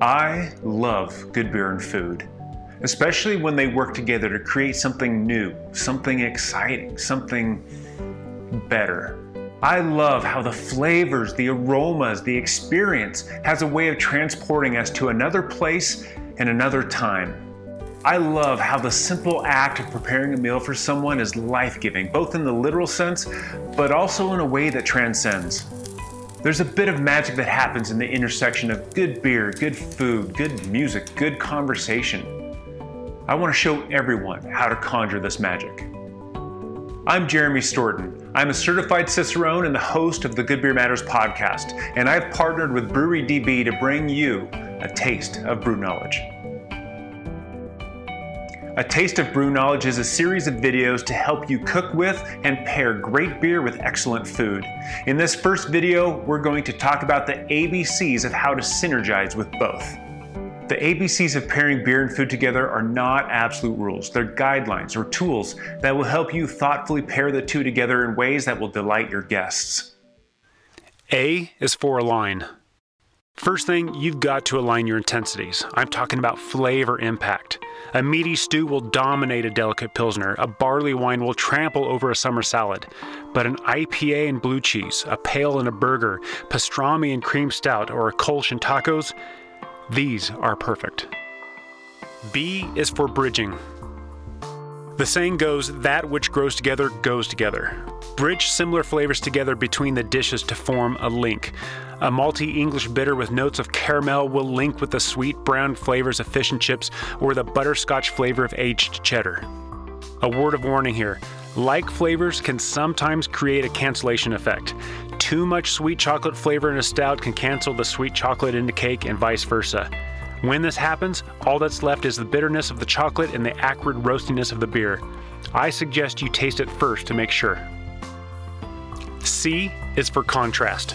I love good beer and food, especially when they work together to create something new, something exciting, something better. I love how the flavors, the aromas, the experience has a way of transporting us to another place and another time. I love how the simple act of preparing a meal for someone is life giving, both in the literal sense, but also in a way that transcends. There's a bit of magic that happens in the intersection of good beer, good food, good music, good conversation. I want to show everyone how to conjure this magic. I'm Jeremy Storton. I'm a certified Cicerone and the host of the Good Beer Matters podcast, and I've partnered with Brewery DB to bring you a taste of brew knowledge. A Taste of Brew Knowledge is a series of videos to help you cook with and pair great beer with excellent food. In this first video, we're going to talk about the ABCs of how to synergize with both. The ABCs of pairing beer and food together are not absolute rules. They're guidelines or tools that will help you thoughtfully pair the two together in ways that will delight your guests. A is for align. First thing, you've got to align your intensities. I'm talking about flavor impact. A meaty stew will dominate a delicate Pilsner. A barley wine will trample over a summer salad. But an IPA and blue cheese, a pale and a burger, pastrami and cream stout, or a Kolsch and tacos, these are perfect. B is for bridging. The saying goes, that which grows together goes together. Bridge similar flavors together between the dishes to form a link. A malty English bitter with notes of caramel will link with the sweet brown flavors of fish and chips or the butterscotch flavor of aged cheddar. A word of warning here like flavors can sometimes create a cancellation effect. Too much sweet chocolate flavor in a stout can cancel the sweet chocolate in the cake and vice versa. When this happens, all that's left is the bitterness of the chocolate and the acrid roastiness of the beer. I suggest you taste it first to make sure. C is for contrast.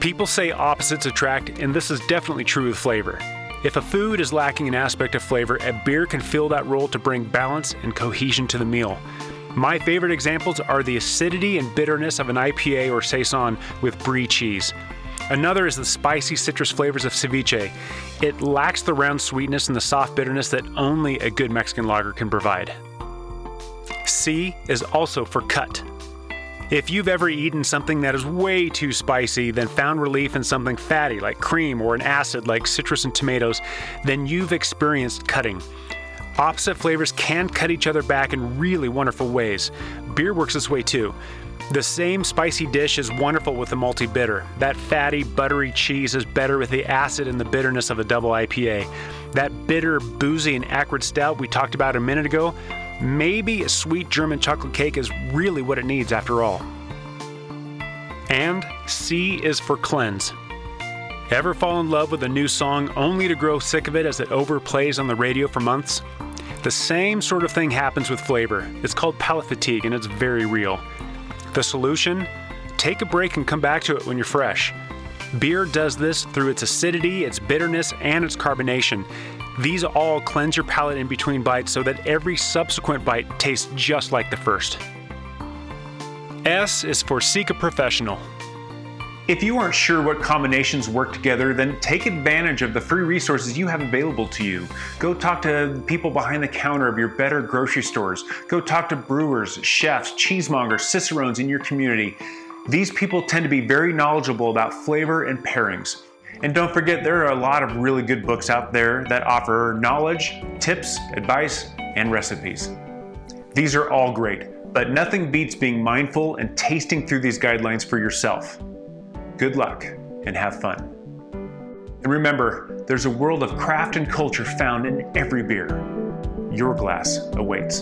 People say opposites attract, and this is definitely true with flavor. If a food is lacking an aspect of flavor, a beer can fill that role to bring balance and cohesion to the meal. My favorite examples are the acidity and bitterness of an IPA or Saison with brie cheese. Another is the spicy citrus flavors of ceviche. It lacks the round sweetness and the soft bitterness that only a good Mexican lager can provide. C is also for cut. If you've ever eaten something that is way too spicy, then found relief in something fatty like cream or an acid like citrus and tomatoes, then you've experienced cutting. Opposite flavors can cut each other back in really wonderful ways. Beer works this way too. The same spicy dish is wonderful with a malty bitter. That fatty, buttery cheese is better with the acid and the bitterness of a double IPA. That bitter, boozy, and acrid stout we talked about a minute ago, maybe a sweet German chocolate cake is really what it needs after all. And C is for cleanse. Ever fall in love with a new song only to grow sick of it as it overplays on the radio for months? The same sort of thing happens with flavor. It's called palate fatigue and it's very real. The solution? Take a break and come back to it when you're fresh. Beer does this through its acidity, its bitterness, and its carbonation. These all cleanse your palate in between bites so that every subsequent bite tastes just like the first. S is for seek a professional. If you aren't sure what combinations work together, then take advantage of the free resources you have available to you. Go talk to people behind the counter of your better grocery stores. Go talk to brewers, chefs, cheesemongers, cicerones in your community. These people tend to be very knowledgeable about flavor and pairings. And don't forget, there are a lot of really good books out there that offer knowledge, tips, advice, and recipes. These are all great, but nothing beats being mindful and tasting through these guidelines for yourself. Good luck and have fun. And remember, there's a world of craft and culture found in every beer. Your glass awaits.